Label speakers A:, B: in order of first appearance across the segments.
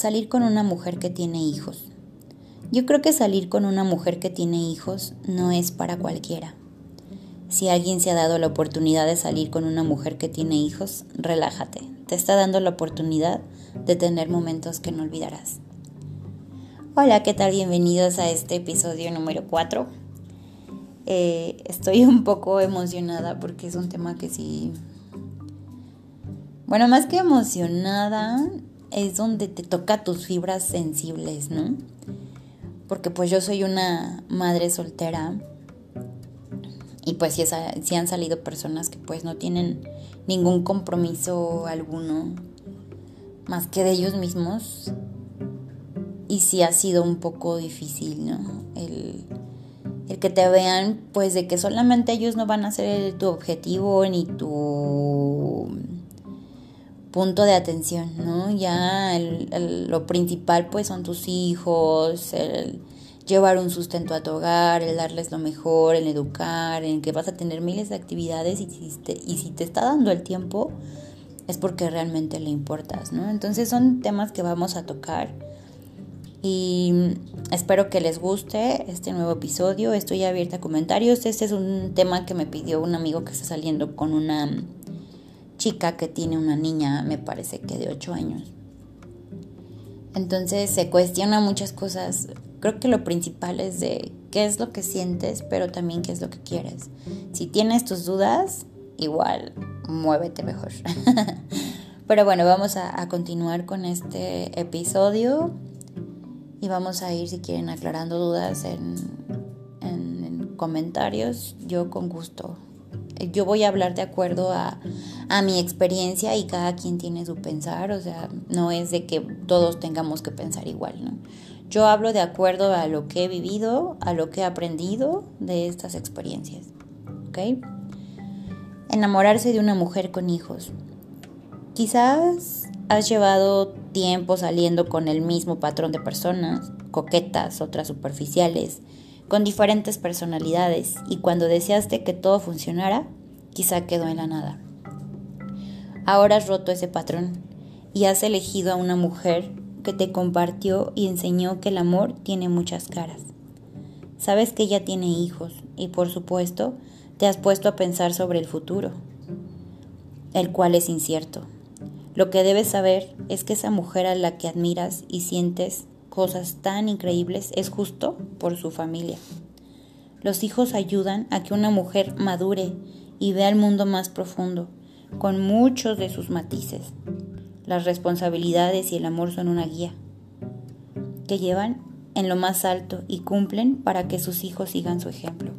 A: salir con una mujer que tiene hijos. Yo creo que salir con una mujer que tiene hijos no es para cualquiera. Si alguien se ha dado la oportunidad de salir con una mujer que tiene hijos, relájate. Te está dando la oportunidad de tener momentos que no olvidarás. Hola, ¿qué tal? Bienvenidos a este episodio número 4. Eh, estoy un poco emocionada porque es un tema que sí... Bueno, más que emocionada, es donde te toca tus fibras sensibles, ¿no? Porque pues yo soy una madre soltera y pues si, han salido personas que pues no tienen ningún compromiso alguno más que de ellos mismos y sí ha sido un poco difícil, ¿no? El, el que te vean pues de que solamente ellos no van a ser tu objetivo ni tu punto de atención, ¿no? Ya lo principal pues son tus hijos, el llevar un sustento a tu hogar, el darles lo mejor, el educar, en que vas a tener miles de actividades y si te, y si te está dando el tiempo es porque realmente le importas, ¿no? Entonces son temas que vamos a tocar y espero que les guste este nuevo episodio. Estoy abierta a comentarios. Este es un tema que me pidió un amigo que está saliendo con una chica que tiene una niña, me parece que de 8 años. Entonces se cuestiona muchas cosas. Creo que lo principal es de qué es lo que sientes, pero también qué es lo que quieres. Si tienes tus dudas, igual, muévete mejor. pero bueno, vamos a, continuar con este episodio y vamos a ir, si quieren, aclarando dudas en, en comentarios. Yo con gusto yo voy a hablar de acuerdo a, mi experiencia y cada quien tiene su pensar, o sea, no es de que todos tengamos que pensar igual, ¿no? Yo hablo de acuerdo a lo que he vivido, a lo que he aprendido de estas experiencias, ¿ok? Enamorarse de una mujer con hijos. Quizás has llevado tiempo saliendo con el mismo patrón de personas, coquetas, otras superficiales, con diferentes personalidades y cuando deseaste que todo funcionara, quizá quedó en la nada. Ahora has roto ese patrón y has elegido a una mujer que te compartió y enseñó que el amor tiene muchas caras. Sabes que ella tiene hijos y por supuesto te has puesto a pensar sobre el futuro, el cual es incierto. Lo que debes saber es que esa mujer a la que admiras y sientes cosas tan increíbles es justo por su familia. Los hijos ayudan a que una mujer madure y vea el mundo más profundo, con muchos de sus matices. Las responsabilidades y el amor son una guía que llevan en lo más alto y cumplen para que sus hijos sigan su ejemplo.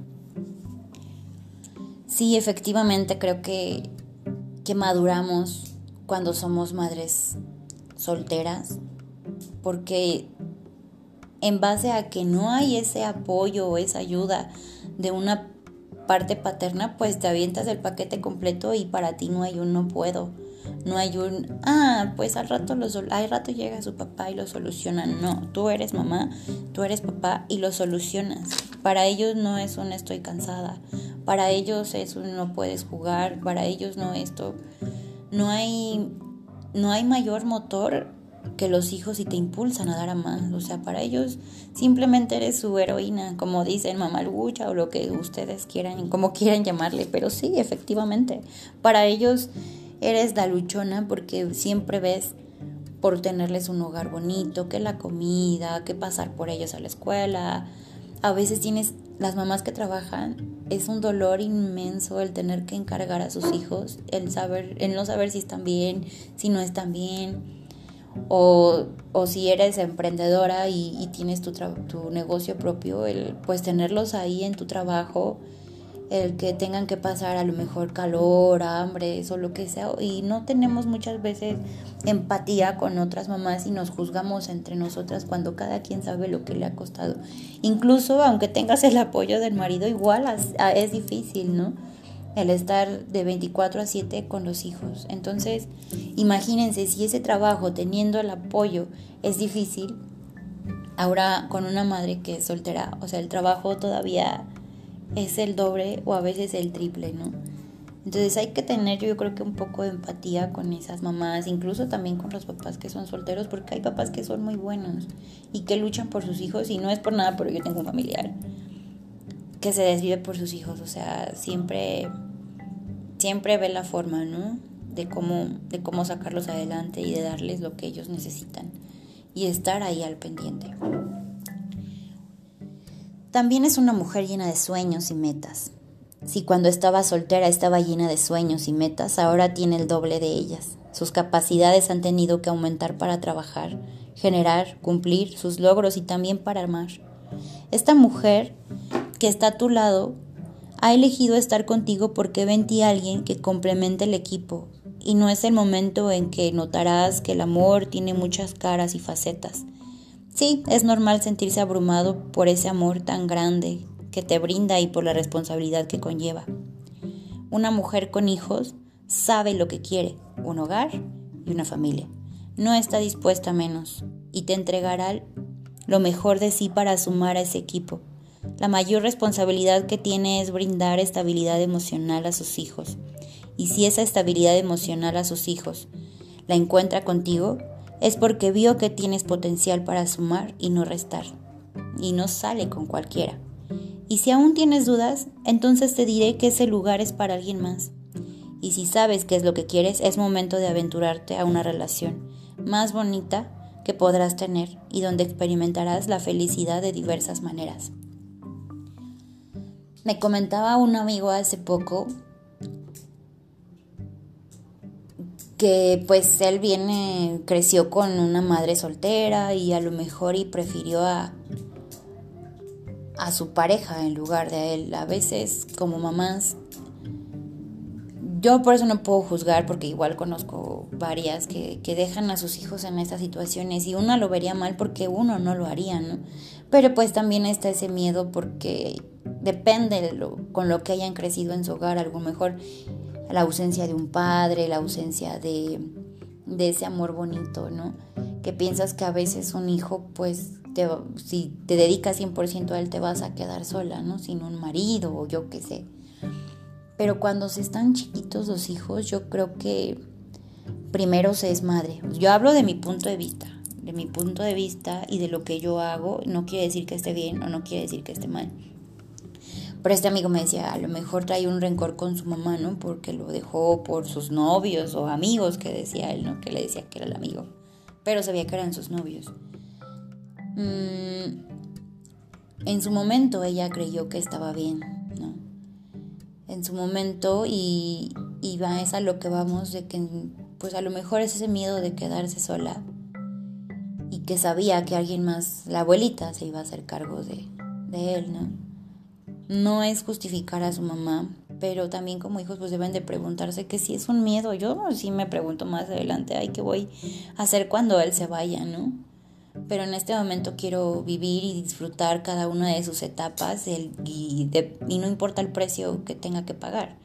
A: Sí, efectivamente creo que, que maduramos cuando somos madres solteras, porque en base a que no hay ese apoyo o esa ayuda de una parte paterna, pues te avientas el paquete completo y para ti no hay un no puedo. No hay un, ah, pues al rato, lo, al rato llega su papá y lo soluciona. No, tú eres mamá, tú eres papá y lo solucionas. Para ellos no es un estoy cansada. Para ellos es un no puedes jugar. Para ellos no esto. No hay, no hay mayor motor que los hijos y te impulsan a dar a más. O sea, para ellos simplemente eres su heroína, como dicen mamá lucha o lo que ustedes quieran, como quieran llamarle. Pero sí, efectivamente, para ellos eres la luchona porque siempre ves por tenerles un hogar bonito, que la comida, que pasar por ellos a la escuela. A veces tienes las mamás que trabajan, es un dolor inmenso el tener que encargar a sus hijos, el saber, el no saber si están bien, si no están bien o, o si eres emprendedora y, tienes tu, tu, negocio propio, el, pues tenerlos ahí en tu trabajo, el que tengan que pasar a lo mejor calor, hambre, o lo que sea, y no tenemos muchas veces empatía con otras mamás y nos juzgamos entre nosotras cuando cada quien sabe lo que le ha costado. Incluso aunque tengas el apoyo del marido, igual es difícil, ¿no? El estar de 24 a 7 con los hijos. Entonces, imagínense si ese trabajo teniendo el apoyo es difícil, ahora con una madre que es soltera, o sea, el trabajo todavía es el doble o a veces el triple, ¿no? Entonces hay que tener yo creo que un poco de empatía con esas mamás, incluso también con los papás que son solteros, porque hay papás que son muy buenos y que luchan por sus hijos y no es por nada, pero yo tengo un familiar que se desvive por sus hijos, o sea, siempre siempre ve la forma, ¿no? De cómo de cómo sacarlos adelante y de darles lo que ellos necesitan y estar ahí al pendiente. También es una mujer llena de sueños y metas. Si cuando estaba soltera estaba llena de sueños y metas, ahora tiene el doble de ellas. Sus capacidades han tenido que aumentar para trabajar, generar, cumplir sus logros y también para amar. Esta mujer que está a tu lado ha elegido estar contigo porque ve en ti alguien que complemente el equipo y no es el momento en que notarás que el amor tiene muchas caras y facetas. Sí, es normal sentirse abrumado por ese amor tan grande que te brinda y por la responsabilidad que conlleva. Una mujer con hijos sabe lo que quiere, un hogar y una familia. No está dispuesta a menos y te entregará lo mejor de sí para sumar a ese equipo. La mayor responsabilidad que tiene es brindar estabilidad emocional a sus hijos. Y si esa estabilidad emocional a sus hijos la encuentra contigo, es porque vio que tienes potencial para sumar y no restar. Y no sale con cualquiera. Y si aún tienes dudas, entonces te diré que ese lugar es para alguien más. Y si sabes qué es lo que quieres, es momento de aventurarte a una relación más bonita que podrás tener y donde experimentarás la felicidad de diversas maneras. Me comentaba un amigo hace poco que pues él viene, creció con una madre soltera y a lo mejor y prefirió a a su pareja en lugar de él. A veces como mamás, yo por eso no puedo juzgar porque igual conozco varias que, dejan a sus hijos en estas situaciones y una lo vería mal porque uno no lo haría, ¿no? Pero pues también está ese miedo porque depende con lo que hayan crecido en su hogar, a lo mejor la ausencia de un padre, la ausencia de, ese amor bonito, ¿no? Que piensas que a veces un hijo pues si te dedicas 100% a él te vas a quedar sola, ¿no? Sin un marido o yo qué sé. Pero cuando se están chiquitos los hijos, yo creo que primero se es madre. Yo hablo de mi punto de vista, de mi punto de vista y de lo que yo hago. No quiere decir que esté bien o no quiere decir que esté mal. Pero este amigo me decía, a lo mejor trae un rencor con su mamá, ¿no? Porque lo dejó por sus novios o amigos, que decía él, ¿no? Que le decía que era el amigo. Pero sabía que eran sus novios. Mm, en su momento ella creyó que estaba bien, ¿no? En su momento y, y va, es a lo que vamos de que pues a lo mejor es ese miedo de quedarse sola que sabía que alguien más, la abuelita, se iba a hacer cargo de, de él, ¿no? No es justificar a su mamá, pero también como hijos pues deben de preguntarse que si es un miedo. Yo sí me pregunto más adelante, ay, ¿qué voy a hacer cuando él se vaya, no? pero en este momento quiero vivir y disfrutar cada una de sus etapas y, y no importa el precio que tenga que pagar.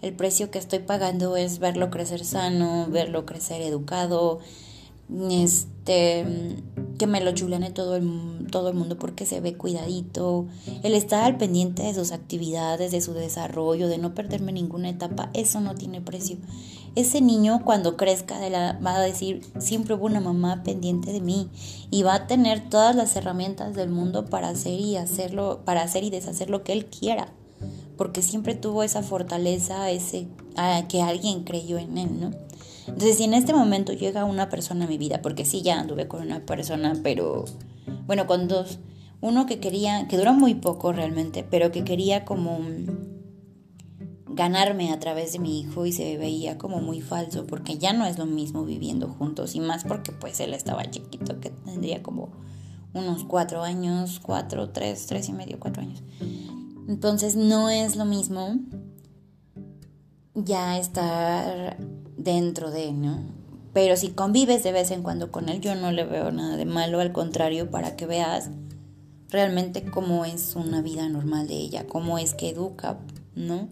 A: El precio que estoy pagando es verlo crecer sano, verlo crecer educado, este que me lo chulene todo el, todo el mundo porque se ve cuidadito, el estar al pendiente de sus actividades, de su desarrollo, de no perderme ninguna etapa, eso no tiene precio. Ese niño cuando crezca de la, va a decir, siempre hubo una mamá pendiente de mí y va a tener todas las herramientas del mundo para hacer y hacerlo, para hacer y deshacer lo que él quiera, porque siempre tuvo esa fortaleza, ese que alguien creyó en él, ¿no? Entonces, si en este momento llega una persona a mi vida, porque sí, ya anduve con una persona, pero bueno, con dos. Uno que quería, que duró muy poco realmente, pero que quería como ganarme a través de mi hijo y se veía como muy falso, porque ya no es lo mismo viviendo juntos, y más porque pues él estaba chiquito, que tendría como unos cuatro años, cuatro, tres, tres y medio, cuatro años. Entonces no es lo mismo ya estar dentro de, ¿no? Pero si convives de vez en cuando con él, yo no le veo nada de malo, al contrario, para que veas realmente cómo es una vida normal de ella, cómo es que educa, ¿no?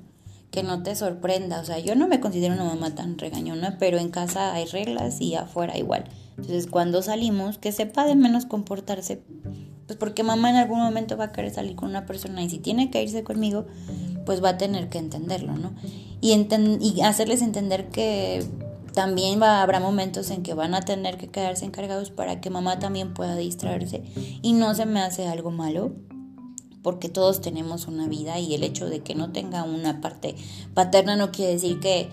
A: Que no te sorprenda, o sea, yo no me considero una mamá tan regañona, pero en casa hay reglas y afuera igual. Entonces, cuando salimos, que sepa de menos comportarse, pues porque mamá en algún momento va a querer salir con una persona y si tiene que irse conmigo, pues va a tener que entenderlo, ¿no? Y, hacerles entender que también habrá momentos en que van a tener que quedarse encargados para que mamá también pueda distraerse y no se me hace algo malo porque todos tenemos una vida y el hecho de que no tenga una parte paterna no quiere decir que,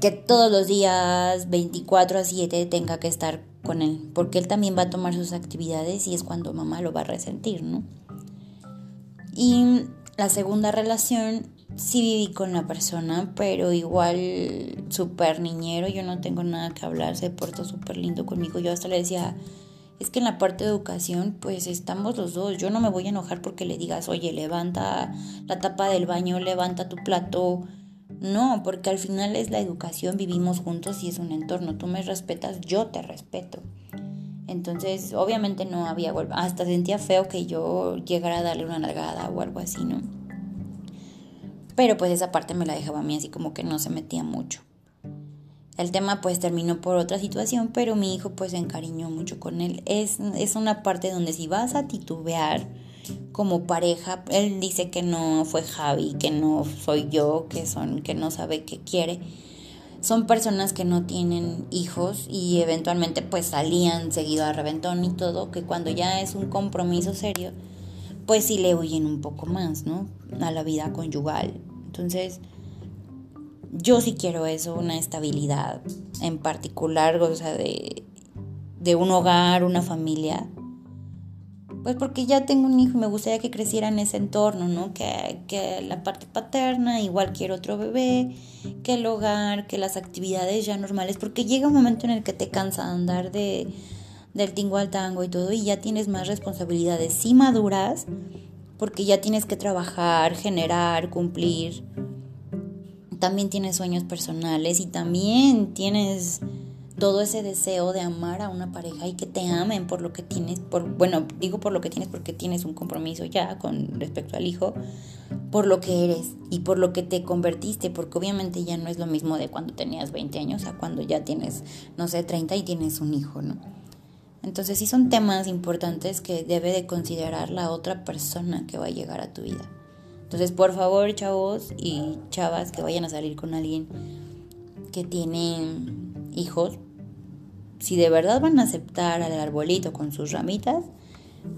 A: que todos los días 24 a 7 tenga que estar con él, porque él también va a tomar sus actividades y es cuando mamá lo va a resentir, ¿no? Y la segunda relación, sí viví con la persona, pero igual súper niñero, yo no tengo nada que hablar, se portó súper lindo conmigo, yo hasta le decía, es que en la parte de educación, pues estamos los dos. Yo no me voy a enojar porque le digas, oye, levanta la tapa del baño, levanta tu plato. No, porque al final es la educación, vivimos juntos y es un entorno. Tú me respetas, yo te respeto. Entonces, obviamente no había Hasta sentía feo que yo llegara a darle una nalgada o algo así, ¿no? Pero pues esa parte me la dejaba a mí así como que no se metía mucho. El tema pues terminó por otra situación, pero mi hijo pues se encariñó mucho con él. Es, es una parte donde si vas a titubear como pareja, él dice que no fue Javi, que no soy yo, que son, que no sabe qué quiere. Son personas que no tienen hijos y eventualmente pues salían seguido a reventón y todo, que cuando ya es un compromiso serio, pues sí le huyen un poco más, ¿no? A la vida conyugal. Entonces, yo sí quiero eso, una estabilidad en particular, o sea, de, de un hogar, una familia. Pues porque ya tengo un hijo y me gustaría que creciera en ese entorno, ¿no? Que, la parte paterna, igual quiero otro bebé, que el hogar, que las actividades ya normales, porque llega un momento en el que te cansa de andar de, del tingo al tango y todo y ya tienes más responsabilidades. Sí maduras, porque ya tienes que trabajar, generar, cumplir también tienes sueños personales y también tienes todo ese deseo de amar a una pareja y que te amen por lo que tienes, por, bueno, digo por lo que tienes porque tienes un compromiso ya con respecto al hijo, por lo que eres y por lo que te convertiste, porque obviamente ya no es lo mismo de cuando tenías 20 años a cuando ya tienes, no sé, 30 y tienes un hijo, ¿no? Entonces sí son temas importantes que debe de considerar la otra persona que va a llegar a tu vida. Entonces, por favor, chavos y chavas que vayan a salir con alguien que tiene hijos, si de verdad van a aceptar al arbolito con sus ramitas,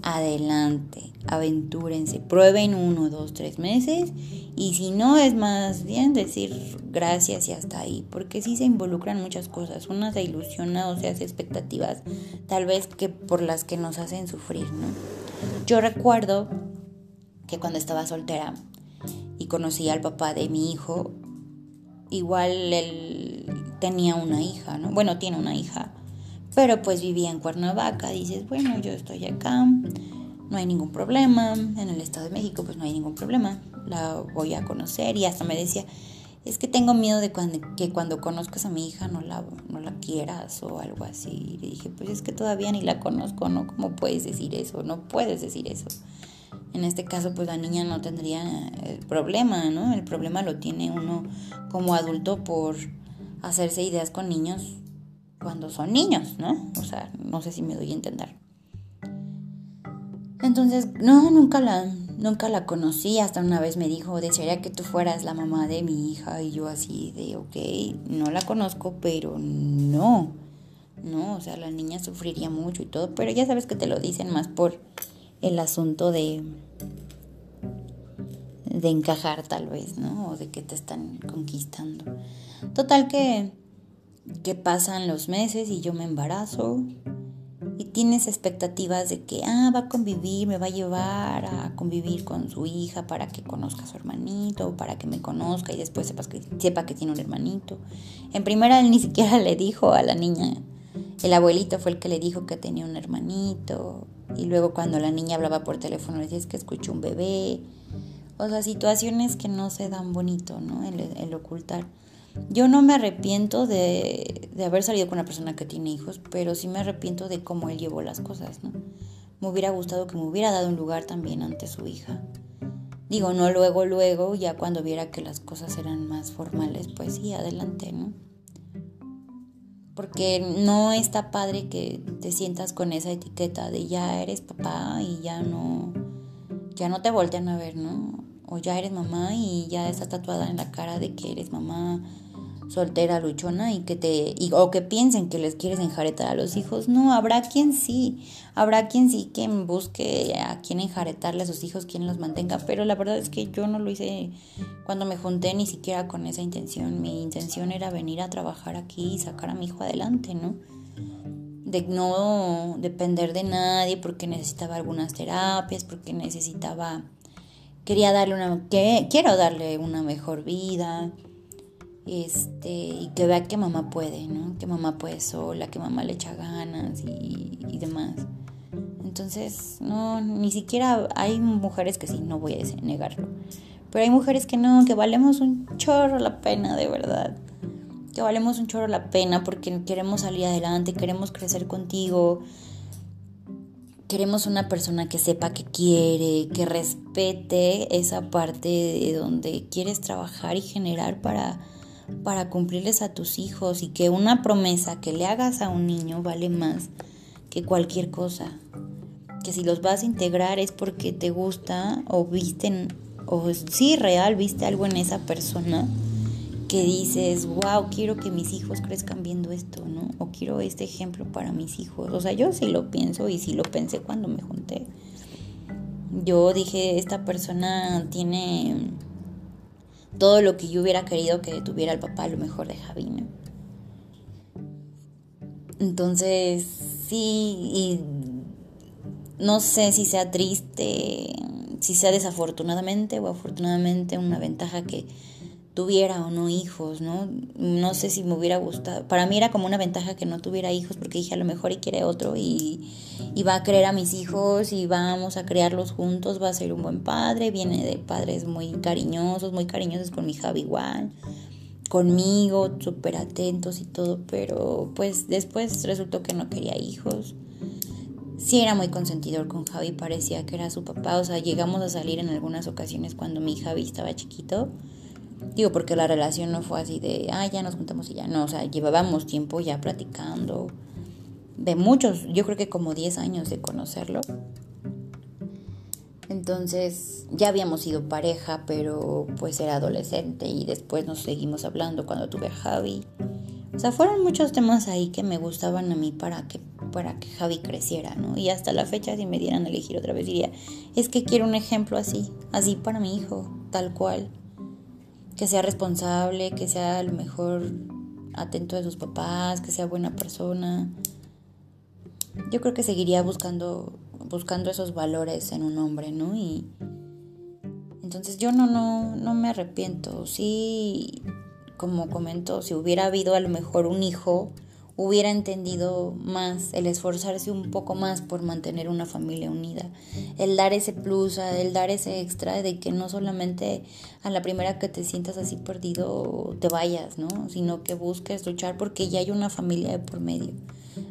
A: adelante, aventúrense, prueben uno, dos, tres meses y si no es más bien decir gracias y hasta ahí, porque si se involucran muchas cosas, una se ilusiona o se hace expectativas, tal vez que por las que nos hacen sufrir, ¿no? Yo recuerdo que cuando estaba soltera y conocí al papá de mi hijo, igual él tenía una hija, ¿no? Bueno, tiene una hija, pero pues vivía en Cuernavaca, dices, bueno, yo estoy acá, no hay ningún problema, en el Estado de México pues no hay ningún problema, la voy a conocer y hasta me decía, es que tengo miedo de que cuando conozcas a mi hija no la, no la quieras o algo así. Y le dije, pues es que todavía ni la conozco, ¿no? ¿Cómo puedes decir eso? No puedes decir eso. En este caso, pues la niña no tendría el problema, ¿no? El problema lo tiene uno como adulto por hacerse ideas con niños cuando son niños, ¿no? O sea, no sé si me doy a entender. Entonces, no, nunca la, nunca la conocí. Hasta una vez me dijo, desearía que tú fueras la mamá de mi hija. Y yo así de, ok, no la conozco, pero no. No, o sea, la niña sufriría mucho y todo. Pero ya sabes que te lo dicen más por el asunto de, de encajar tal vez, ¿no? O de que te están conquistando. Total que, que pasan los meses y yo me embarazo y tienes expectativas de que, ah, va a convivir, me va a llevar a convivir con su hija para que conozca a su hermanito, para que me conozca y después sepas que, sepa que tiene un hermanito. En primera él ni siquiera le dijo a la niña, el abuelito fue el que le dijo que tenía un hermanito y luego cuando la niña hablaba por teléfono le decía es que escuché un bebé. O sea, situaciones que no se dan bonito, ¿no? El, ocultar. Yo no me arrepiento de, haber salido con una persona que tiene hijos, pero sí me arrepiento de cómo él llevó las cosas, ¿no? Me hubiera gustado que me hubiera dado un lugar también ante su hija. Digo, no luego, luego, ya cuando viera que las cosas eran más formales, pues sí, adelante, ¿no? porque no está padre que te sientas con esa etiqueta de ya eres papá y ya no ya no te voltean a ver, ¿no? o ya eres mamá y ya está tatuada en la cara de que eres mamá soltera, luchona y que te o que piensen que les quieres enjaretar a los hijos. No, habrá quien sí, habrá quien sí quien busque a quien enjaretarle a sus hijos, quien los mantenga, pero la verdad es que yo no lo hice cuando me junté ni siquiera con esa intención. Mi intención era venir a trabajar aquí y sacar a mi hijo adelante, ¿no? De no depender de nadie porque necesitaba algunas terapias, porque necesitaba quería darle una que quiero darle una mejor vida este, y que vea que mamá puede, ¿no? Que mamá puede sola, que mamá le echa ganas y, demás. Entonces, no, ni siquiera hay mujeres que sí, no voy a negarlo. Pero hay mujeres que no, que valemos un chorro la pena, de verdad. Que valemos un chorro la pena porque queremos salir adelante, queremos crecer contigo. Queremos una persona que sepa que quiere, que respete esa parte de donde quieres trabajar y generar para, para cumplirles a tus hijos y que una promesa que le hagas a un niño vale más que cualquier cosa. Que si los vas a integrar es porque te gusta o viste, o sí real, viste algo en esa persona que dices, wow, quiero que mis hijos crezcan viendo esto, ¿no? O quiero este ejemplo para mis hijos. O sea, yo sí lo pienso y sí lo pensé cuando me junté. Yo dije, esta persona tiene todo lo que yo hubiera querido que tuviera el papá, lo mejor de Javi, Entonces, sí, y no sé si sea triste, si sea desafortunadamente o afortunadamente una ventaja que tuviera o no hijos, ¿no? No sé si me hubiera gustado. Para mí era como una ventaja que no tuviera hijos porque dije a lo mejor y quiere otro y, va a creer a mis hijos y vamos a criarlos juntos, va a ser un buen padre, viene de padres muy cariñosos, muy cariñosos con mi Javi igual, conmigo, súper atentos y todo, pero pues después resultó que no quería hijos. Sí era muy consentidor con Javi, parecía que era su papá, o sea, llegamos a salir en algunas ocasiones cuando mi Javi estaba chiquito Digo, porque la relación no fue así de, ah, ya nos juntamos y ya. No, o sea, llevábamos tiempo ya platicando. De muchos, yo creo que como 10 años de conocerlo. Entonces, ya habíamos sido pareja, pero pues era adolescente y después nos seguimos hablando cuando tuve a Javi. O sea, fueron muchos temas ahí que me gustaban a mí para que, para que Javi creciera, ¿no? Y hasta la fecha, si me dieran a elegir otra vez, diría, es que quiero un ejemplo así, así para mi hijo, tal cual que sea responsable, que sea a lo mejor atento de sus papás, que sea buena persona. Yo creo que seguiría buscando buscando esos valores en un hombre, ¿no? Y entonces yo no no no me arrepiento. Sí, como comento, si hubiera habido a lo mejor un hijo hubiera entendido más el esforzarse un poco más por mantener una familia unida, el dar ese plus, el dar ese extra de que no solamente a la primera que te sientas así perdido te vayas, ¿no? Sino que busques luchar porque ya hay una familia de por medio.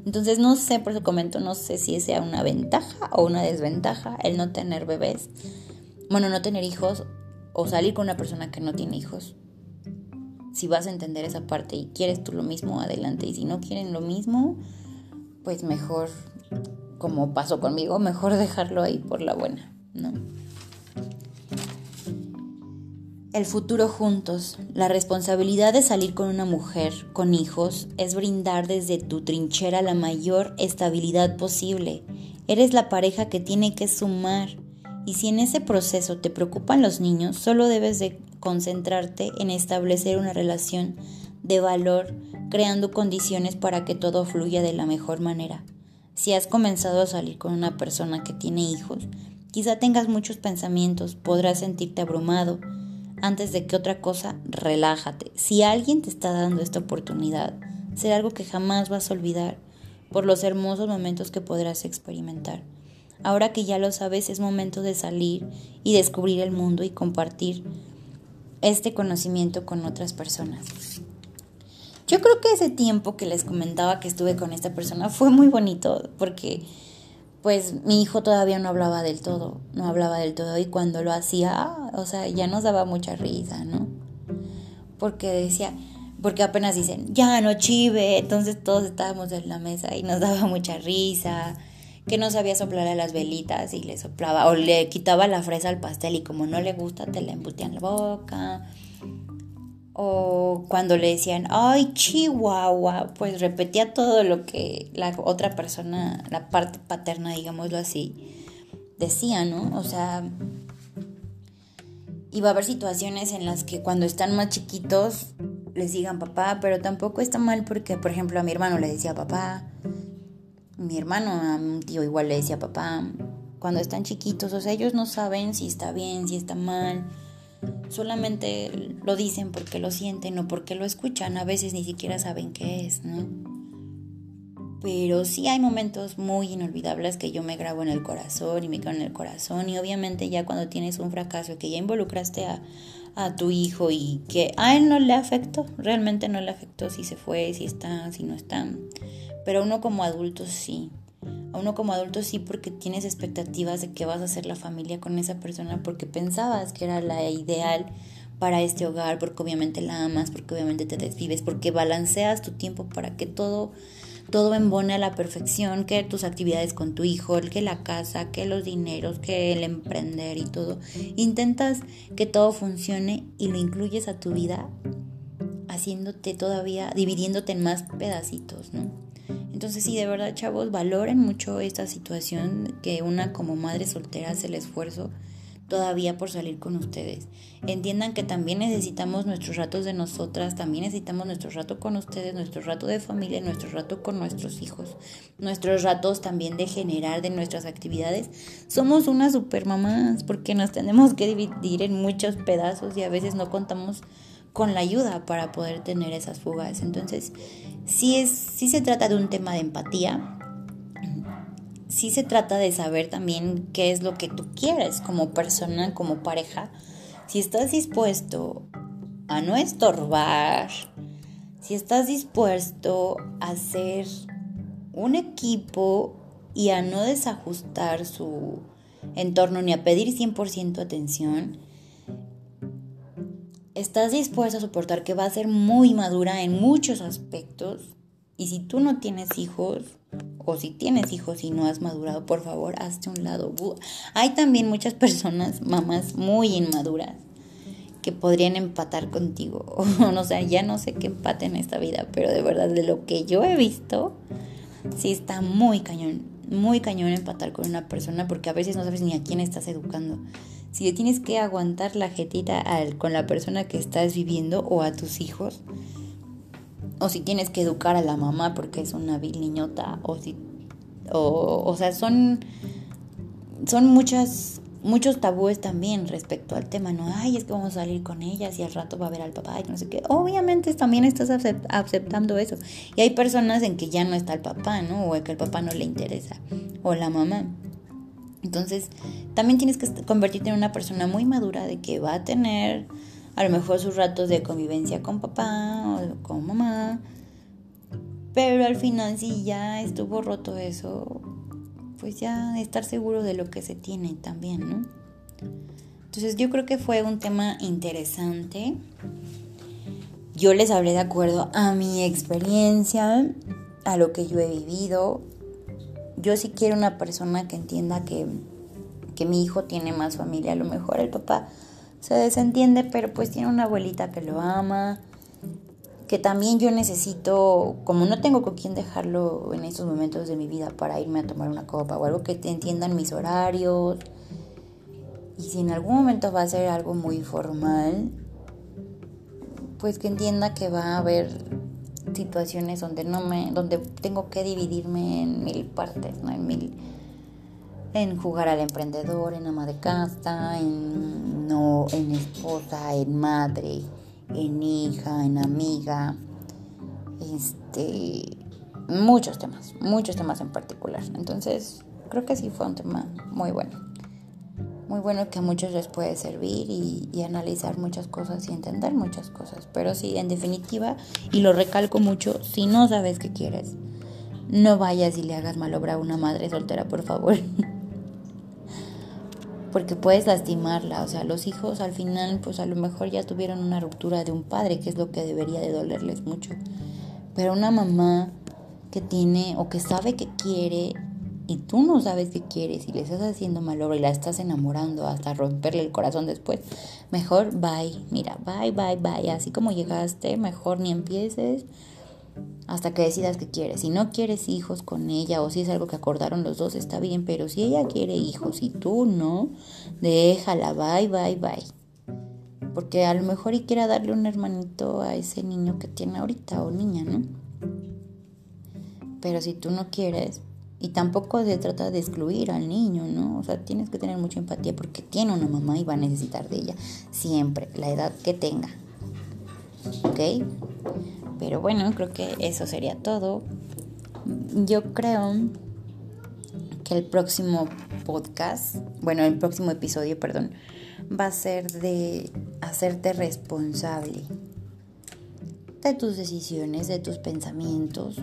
A: Entonces no sé, por eso comento, no sé si sea una ventaja o una desventaja el no tener bebés, bueno, no tener hijos o salir con una persona que no tiene hijos si vas a entender esa parte y quieres tú lo mismo, adelante. Y si no quieren lo mismo, pues mejor, como pasó conmigo, mejor dejarlo ahí por la buena, ¿no? El futuro juntos. La responsabilidad de salir con una mujer, con hijos, es brindar desde tu trinchera la mayor estabilidad posible. Eres la pareja que tiene que sumar. Y si en ese proceso te preocupan los niños, solo debes de concentrarte en establecer una relación de valor, creando condiciones para que todo fluya de la mejor manera. Si has comenzado a salir con una persona que tiene hijos, quizá tengas muchos pensamientos, podrás sentirte abrumado. Antes de que otra cosa, relájate. Si alguien te está dando esta oportunidad, será algo que jamás vas a olvidar por los hermosos momentos que podrás experimentar. Ahora que ya lo sabes, es momento de salir y descubrir el mundo y compartir este conocimiento con otras personas. Yo creo que ese tiempo que les comentaba que estuve con esta persona fue muy bonito porque pues mi hijo todavía no hablaba del todo, no hablaba del todo y cuando lo hacía, o sea, ya nos daba mucha risa, ¿no? Porque decía, porque apenas dicen, ya no chive, entonces todos estábamos en la mesa y nos daba mucha risa que no sabía soplarle las velitas y le soplaba o le quitaba la fresa al pastel y como no le gusta te la embutía en la boca. O cuando le decían, ay, chihuahua, pues repetía todo lo que la otra persona, la parte paterna, digámoslo así, decía, ¿no? O sea, iba a haber situaciones en las que cuando están más chiquitos les digan papá, pero tampoco está mal porque, por ejemplo, a mi hermano le decía papá, mi hermano a un tío igual le decía papá, cuando están chiquitos, o sea, ellos no saben si está bien, si está mal, solamente lo dicen porque lo sienten o porque lo escuchan, a veces ni siquiera saben qué es, ¿no? Pero sí hay momentos muy inolvidables que yo me grabo en el corazón y me quedo en el corazón y obviamente ya cuando tienes un fracaso que ya involucraste a, a tu hijo y que a él no le afectó, realmente no le afectó si se fue, si está, si no está. Pero a uno como adulto sí. A uno como adulto sí porque tienes expectativas de que vas a hacer la familia con esa persona porque pensabas que era la ideal para este hogar, porque obviamente la amas, porque obviamente te desvives, porque balanceas tu tiempo para que todo todo embone a la perfección, que tus actividades con tu hijo, que la casa, que los dineros, que el emprender y todo. Intentas que todo funcione y lo incluyes a tu vida haciéndote todavía, dividiéndote en más pedacitos, ¿no? Entonces sí, de verdad, chavos, valoren mucho esta situación que una como madre soltera hace el esfuerzo todavía por salir con ustedes. Entiendan que también necesitamos nuestros ratos de nosotras, también necesitamos nuestro rato con ustedes, nuestro rato de familia, nuestro rato con nuestros hijos, nuestros ratos también de generar de nuestras actividades. Somos unas super mamás porque nos tenemos que dividir en muchos pedazos y a veces no contamos con la ayuda para poder tener esas fugas. Entonces, sí, es, sí se trata de un tema de empatía, sí se trata de saber también qué es lo que tú quieres como persona, como pareja. Si estás dispuesto a no estorbar, si estás dispuesto a ser un equipo y a no desajustar su entorno ni a pedir 100% atención, estás dispuesto a soportar que va a ser muy madura en muchos aspectos y si tú no tienes hijos o si tienes hijos y no has madurado, por favor, hazte un lado. Hay también muchas personas, mamás muy inmaduras, que podrían empatar contigo. O sé, ya no sé qué empate en esta vida, pero de verdad, de lo que yo he visto, sí está muy cañón, muy cañón empatar con una persona porque a veces no sabes ni a quién estás educando si tienes que aguantar la jetita con la persona que estás viviendo o a tus hijos, o si tienes que educar a la mamá porque es una vil niñota, o si, o, o sea, son, son muchas, muchos tabúes también respecto al tema, ¿no? Ay, es que vamos a salir con ellas y al rato va a ver al papá y no sé qué. Obviamente también estás aceptando eso. Y hay personas en que ya no está el papá, ¿no? O que el papá no le interesa, o la mamá. Entonces, también tienes que convertirte en una persona muy madura de que va a tener a lo mejor sus ratos de convivencia con papá o con mamá. Pero al final si ya estuvo roto eso, pues ya estar seguro de lo que se tiene también, ¿no? Entonces yo creo que fue un tema interesante. Yo les hablé de acuerdo a mi experiencia, a lo que yo he vivido, yo sí quiero una persona que entienda que, mi hijo tiene más familia. A lo mejor el papá se desentiende, pero pues tiene una abuelita que lo ama. Que también yo necesito, como no tengo con quién dejarlo en estos momentos de mi vida para irme a tomar una copa o algo, que te entiendan mis horarios. Y si en algún momento va a ser algo muy formal, pues que entienda que va a haber situaciones donde no me, donde tengo que dividirme en mil partes, ¿no? En mil, en jugar al emprendedor, en ama de casa, en no, en esposa, en madre, en hija, en amiga, este, muchos temas, muchos temas en particular. Entonces, creo que sí fue un tema muy bueno muy bueno que a muchos les puede servir y, analizar muchas cosas y entender muchas cosas. Pero sí, en definitiva, y lo recalco mucho, si no sabes qué quieres, no vayas y le hagas mal obra a una madre soltera, por favor. Porque puedes lastimarla, o sea, los hijos al final, pues a lo mejor ya tuvieron una ruptura de un padre, que es lo que debería de dolerles mucho. Pero una mamá que tiene o que sabe que quiere y tú no sabes qué quieres y le estás haciendo mal obra y la estás enamorando hasta romperle el corazón después, mejor bye, mira, bye, bye, bye, así como llegaste, mejor ni empieces hasta que decidas que quieres. Si no quieres hijos con ella o si es algo que acordaron los dos, está bien, pero si ella quiere hijos y tú no, déjala, bye, bye, bye. Porque a lo mejor y quiera darle un hermanito a ese niño que tiene ahorita o niña, ¿no? Pero si tú no quieres, y tampoco se trata de excluir al niño, ¿no? O sea, tienes que tener mucha empatía porque tiene una mamá y va a necesitar de ella siempre, la edad que tenga. ¿Ok? Pero bueno, creo que eso sería todo. Yo creo que el próximo podcast, bueno, el próximo episodio, perdón, va a ser de hacerte responsable de tus decisiones, de tus pensamientos,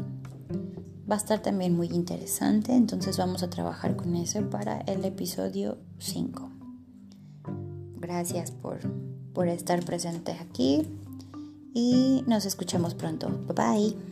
A: va a estar también muy interesante, entonces vamos a trabajar con eso para el episodio 5. Gracias por, por estar presente aquí y nos escuchamos pronto. Bye bye.